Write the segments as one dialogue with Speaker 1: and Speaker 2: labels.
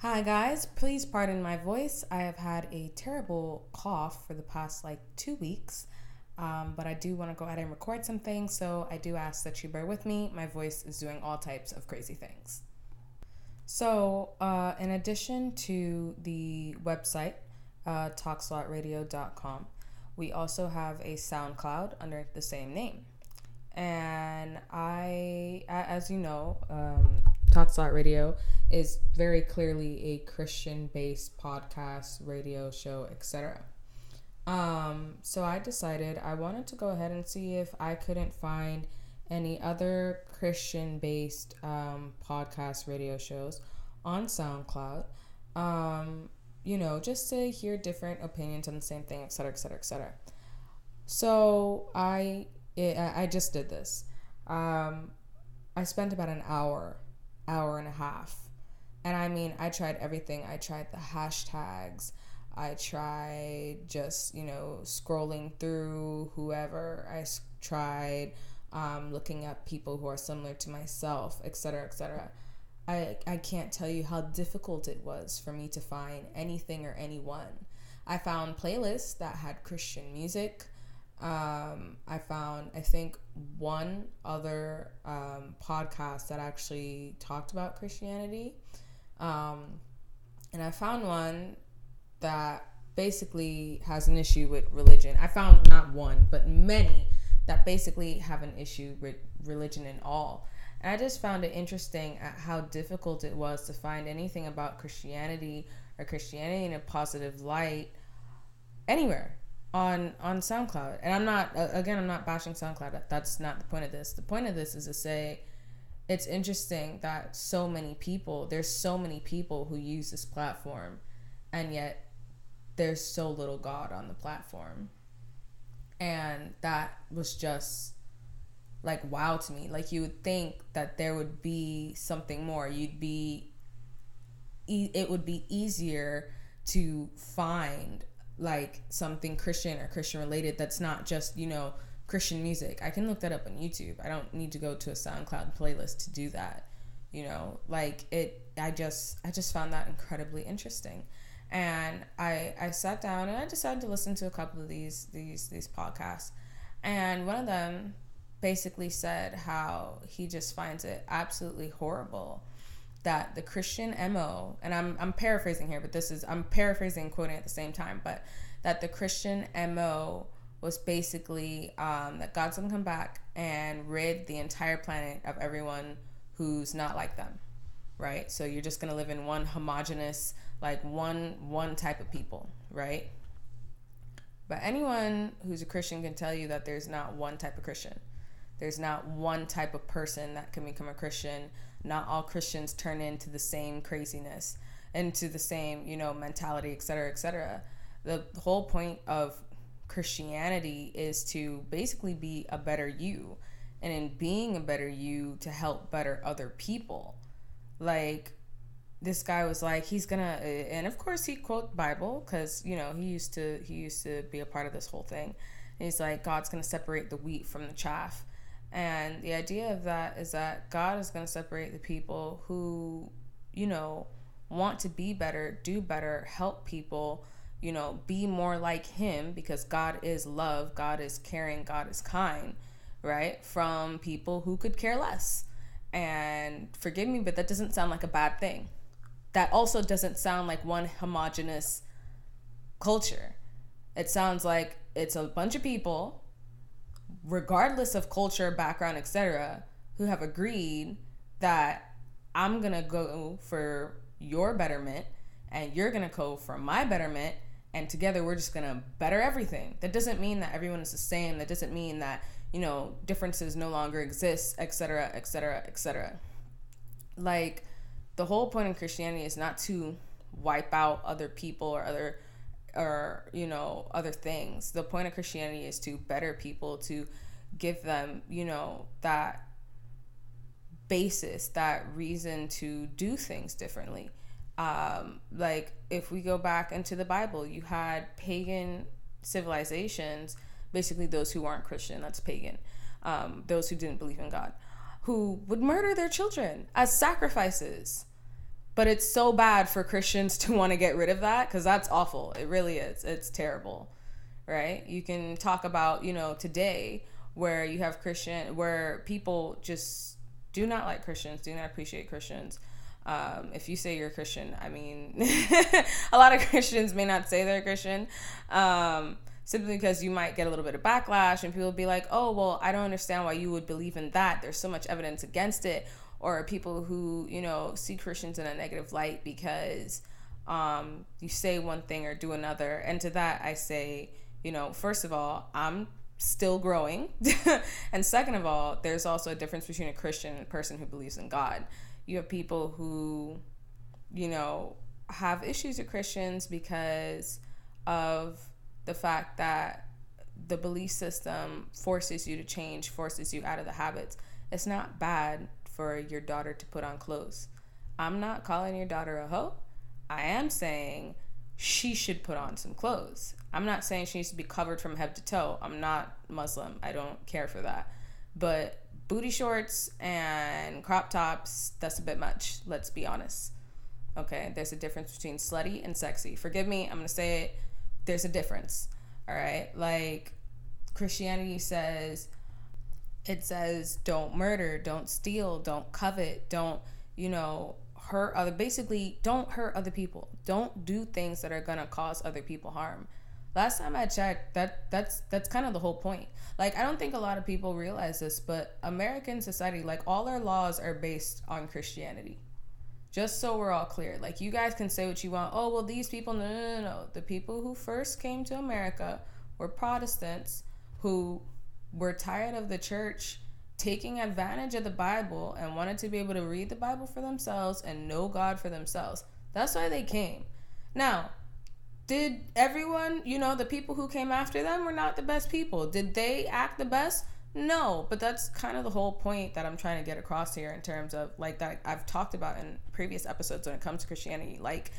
Speaker 1: Hi, guys. Please pardon my voice. I have had a terrible cough for the past like two weeks, um, but I do want to go ahead and record some things, so I do ask that you bear with me. My voice is doing all types of crazy things. So, uh, in addition to the website, uh, talkslotradio.com, we also have a SoundCloud under the same name. And I, as you know, um, Talk Slot Radio is very clearly a Christian based podcast, radio show, etc. Um, so I decided I wanted to go ahead and see if I couldn't find any other Christian based um, podcast radio shows on SoundCloud. Um, you know, just to hear different opinions on the same thing, etc., etc., etc. So I it, I just did this. Um, I spent about an hour hour and a half. And I mean, I tried everything. I tried the hashtags. I tried just, you know, scrolling through whoever. I tried um, looking at people who are similar to myself, etc., etc. I, I can't tell you how difficult it was for me to find anything or anyone. I found playlists that had Christian music. Um, I found, I think, one other um, podcast that actually talked about Christianity. Um, and I found one that basically has an issue with religion. I found not one, but many that basically have an issue with religion and all. And I just found it interesting at how difficult it was to find anything about Christianity or Christianity in a positive light anywhere on on SoundCloud. And I'm not again I'm not bashing SoundCloud. That's not the point of this. The point of this is to say it's interesting that so many people there's so many people who use this platform and yet there's so little God on the platform. And that was just like wow to me. Like you would think that there would be something more. You'd be it would be easier to find like something Christian or Christian related that's not just, you know, Christian music. I can look that up on YouTube. I don't need to go to a SoundCloud playlist to do that. You know, like it I just I just found that incredibly interesting. And I I sat down and I decided to listen to a couple of these these these podcasts. And one of them basically said how he just finds it absolutely horrible that the Christian MO, and I'm, I'm paraphrasing here, but this is, I'm paraphrasing quoting at the same time, but that the Christian MO was basically um, that God's gonna come back and rid the entire planet of everyone who's not like them, right? So you're just gonna live in one homogenous, like one one type of people, right? But anyone who's a Christian can tell you that there's not one type of Christian. There's not one type of person that can become a Christian not all Christians turn into the same craziness, into the same, you know, mentality, et cetera, et cetera. The whole point of Christianity is to basically be a better you. And in being a better you, to help better other people. Like, this guy was like he's gonna and of course he quote bible because you know he used to he used to be a part of this whole thing and he's like god's gonna separate the wheat from the chaff and the idea of that is that God is going to separate the people who, you know, want to be better, do better, help people, you know, be more like Him because God is love, God is caring, God is kind, right? From people who could care less. And forgive me, but that doesn't sound like a bad thing. That also doesn't sound like one homogenous culture. It sounds like it's a bunch of people regardless of culture, background, etc., who have agreed that I'm gonna go for your betterment and you're gonna go for my betterment and together we're just gonna better everything. That doesn't mean that everyone is the same. That doesn't mean that, you know, differences no longer exist, etc., etc., etc. Like the whole point of Christianity is not to wipe out other people or other or you know other things. The point of christianity is to better people to give them you know that basis that reason to do things differently. Um, like if we go back into the bible you had pagan civilizations basically those who aren't christian that's pagan um, those who didn't believe in god who would murder their children as sacrifices but it's so bad for Christians to want to get rid of that because that's awful. It really is. It's terrible, right? You can talk about, you know, today where you have Christian, where people just do not like Christians, do not appreciate Christians. Um, if you say you're a Christian, I mean, a lot of Christians may not say they're a Christian. Um, simply because you might get a little bit of backlash and people be like, oh, well, I don't understand why you would believe in that. There's so much evidence against it. Or people who, you know, see Christians in a negative light because um, you say one thing or do another. And to that, I say, you know, first of all, I'm still growing. and second of all, there's also a difference between a Christian and a person who believes in God. You have people who, you know, have issues with Christians because of the fact that the belief system forces you to change, forces you out of the habits. It's not bad for your daughter to put on clothes. I'm not calling your daughter a hoe. I am saying she should put on some clothes. I'm not saying she needs to be covered from head to toe. I'm not Muslim. I don't care for that. But booty shorts and crop tops, that's a bit much. Let's be honest. Okay, there's a difference between slutty and sexy. Forgive me, I'm gonna say it there's a difference. All right. Like Christianity says, it says don't murder, don't steal, don't covet, don't, you know, hurt other basically don't hurt other people. Don't do things that are gonna cause other people harm. Last time I checked, that that's that's kind of the whole point. Like I don't think a lot of people realize this, but American society, like all our laws are based on Christianity. Just so we're all clear. Like, you guys can say what you want. Oh, well, these people, no, no, no, no. The people who first came to America were Protestants who were tired of the church taking advantage of the Bible and wanted to be able to read the Bible for themselves and know God for themselves. That's why they came. Now, did everyone, you know, the people who came after them were not the best people? Did they act the best? No, but that's kind of the whole point that I'm trying to get across here in terms of like that I've talked about in previous episodes when it comes to Christianity. Like,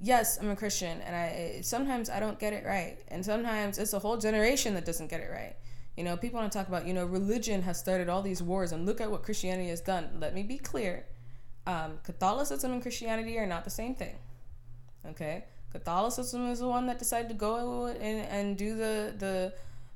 Speaker 1: yes, I'm a Christian, and I sometimes I don't get it right, and sometimes it's a whole generation that doesn't get it right. You know, people want to talk about you know religion has started all these wars, and look at what Christianity has done. Let me be clear: um, Catholicism and Christianity are not the same thing. Okay, Catholicism is the one that decided to go and, and do the the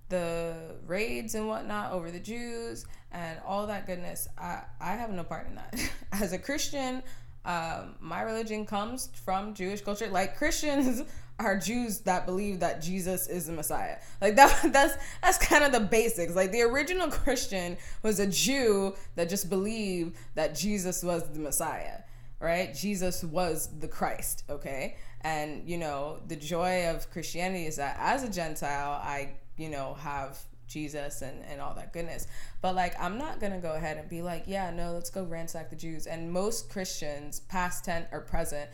Speaker 1: the raids and whatnot over the Jews and all that goodness. I, I have no part in that. As a Christian, um, my religion comes from Jewish culture. Like Christians are Jews that believe that Jesus is the Messiah. Like that that's that's kind of the basics. Like the original Christian was a Jew that just believed that Jesus was the Messiah, right? Jesus was the Christ, okay? And you know, the joy of Christianity is that as a Gentile, I you know, have Jesus and, and all that goodness. But like, I'm not gonna go ahead and be like, yeah, no, let's go ransack the Jews. And most Christians, past tense or present,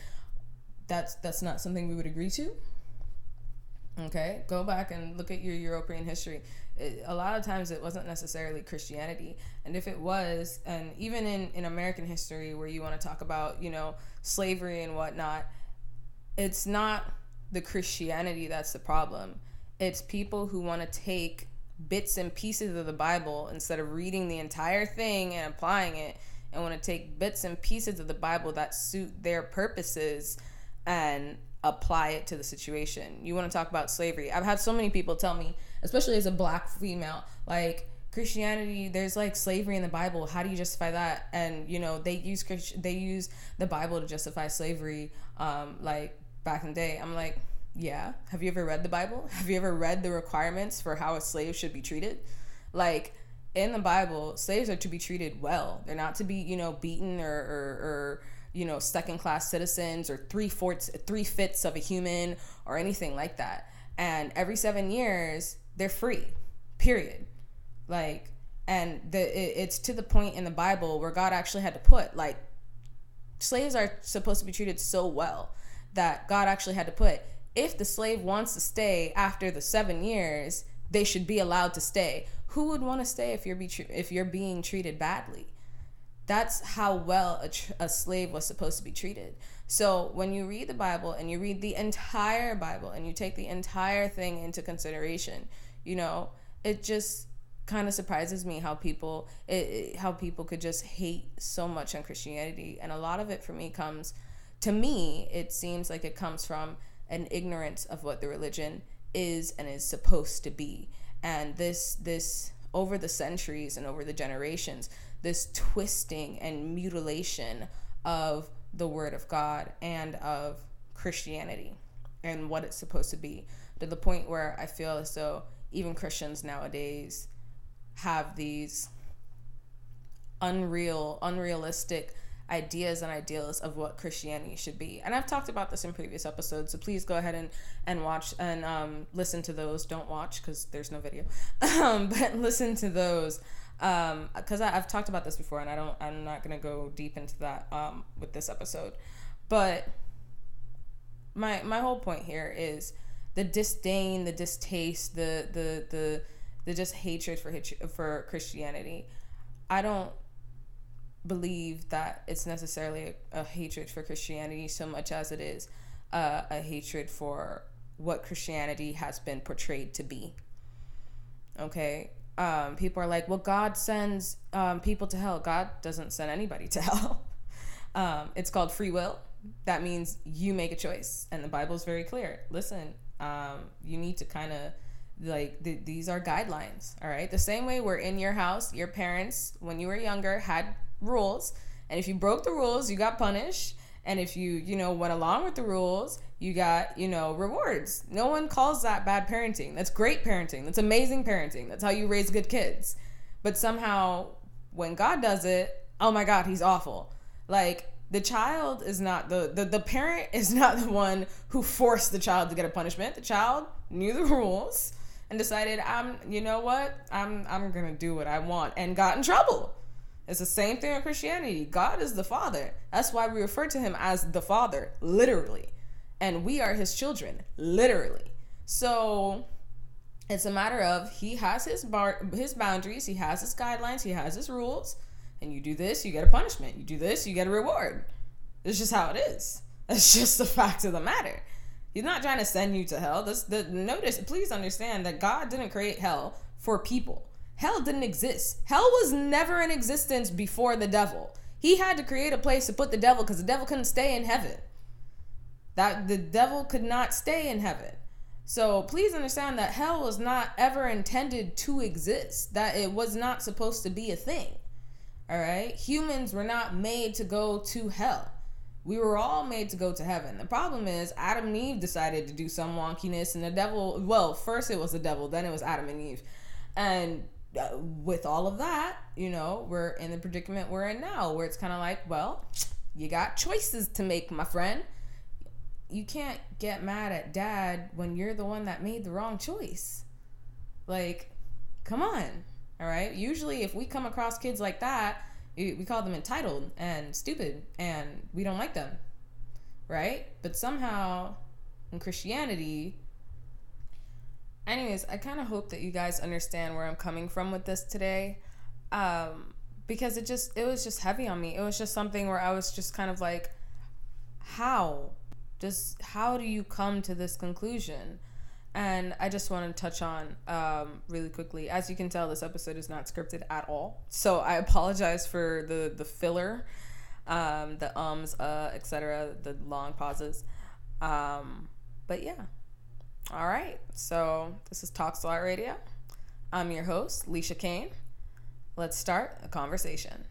Speaker 1: that's that's not something we would agree to. Okay, go back and look at your European history. It, a lot of times it wasn't necessarily Christianity, and if it was, and even in in American history, where you want to talk about you know slavery and whatnot, it's not the Christianity that's the problem it's people who want to take bits and pieces of the Bible instead of reading the entire thing and applying it and want to take bits and pieces of the Bible that suit their purposes and apply it to the situation. You want to talk about slavery. I've had so many people tell me, especially as a black female, like Christianity, there's like slavery in the Bible. How do you justify that? And you know, they use they use the Bible to justify slavery um like back in the day. I'm like, yeah. Have you ever read the Bible? Have you ever read the requirements for how a slave should be treated? Like in the Bible, slaves are to be treated well. They're not to be, you know, beaten or, or, or you know, second class citizens or three fourths, three fifths of a human or anything like that. And every seven years, they're free. Period. Like, and the it, it's to the point in the Bible where God actually had to put like slaves are supposed to be treated so well that God actually had to put if the slave wants to stay after the seven years, they should be allowed to stay. Who would want to stay if you're be if you're being treated badly? That's how well a, tr- a slave was supposed to be treated. So when you read the Bible and you read the entire Bible and you take the entire thing into consideration, you know, it just kind of surprises me how people it, it, how people could just hate so much on Christianity, and a lot of it for me comes to me. It seems like it comes from an ignorance of what the religion is and is supposed to be, and this this over the centuries and over the generations, this twisting and mutilation of the Word of God and of Christianity and what it's supposed to be to the point where I feel as though even Christians nowadays have these unreal, unrealistic ideas and ideals of what Christianity should be. And I've talked about this in previous episodes, so please go ahead and, and watch and um, listen to those. Don't watch because there's no video, um, but listen to those because um, I've talked about this before, and I don't. I'm not gonna go deep into that um, with this episode, but my my whole point here is the disdain, the distaste, the the the the just hatred for for Christianity. I don't believe that it's necessarily a, a hatred for Christianity so much as it is uh, a hatred for what Christianity has been portrayed to be. Okay, um, people are like, well, God sends um, people to hell. God doesn't send anybody to hell. um, it's called free will. That means you make a choice, and the Bible is very clear. Listen, um, you need to kind of like th- these are guidelines. All right, the same way we're in your house, your parents when you were younger had rules, and if you broke the rules, you got punished. And if you, you know, went along with the rules, you got, you know, rewards. No one calls that bad parenting. That's great parenting. That's amazing parenting. That's how you raise good kids. But somehow, when God does it, oh my God, he's awful. Like, the child is not the, the the parent is not the one who forced the child to get a punishment. The child knew the rules and decided, I'm, you know what, I'm I'm gonna do what I want, and got in trouble. It's the same thing in Christianity. God is the Father. That's why we refer to him as the Father, literally. And we are his children, literally. So it's a matter of he has his bar his boundaries, he has his guidelines, he has his rules, and you do this, you get a punishment. You do this, you get a reward. It's just how it is. That's just the fact of the matter. He's not trying to send you to hell. This the notice, please understand that God didn't create hell for people. Hell didn't exist. Hell was never in existence before the devil. He had to create a place to put the devil because the devil couldn't stay in heaven. That the devil could not stay in heaven. So please understand that hell was not ever intended to exist. That it was not supposed to be a thing. All right? Humans were not made to go to hell. We were all made to go to heaven. The problem is Adam and Eve decided to do some wonkiness and the devil, well, first it was the devil, then it was Adam and Eve. And with all of that, you know, we're in the predicament we're in now, where it's kind of like, well, you got choices to make, my friend. You can't get mad at dad when you're the one that made the wrong choice. Like, come on. All right. Usually, if we come across kids like that, we call them entitled and stupid, and we don't like them. Right. But somehow, in Christianity, anyways, I kind of hope that you guys understand where I'm coming from with this today. Um, because it just it was just heavy on me. It was just something where I was just kind of like how just how do you come to this conclusion? And I just want to touch on um, really quickly. As you can tell, this episode is not scripted at all. So I apologize for the the filler, um, the ums, uh, etc., the long pauses. Um, but yeah, all right. So this is Talk Slot Radio. I'm your host, Leisha Kane. Let's start a conversation.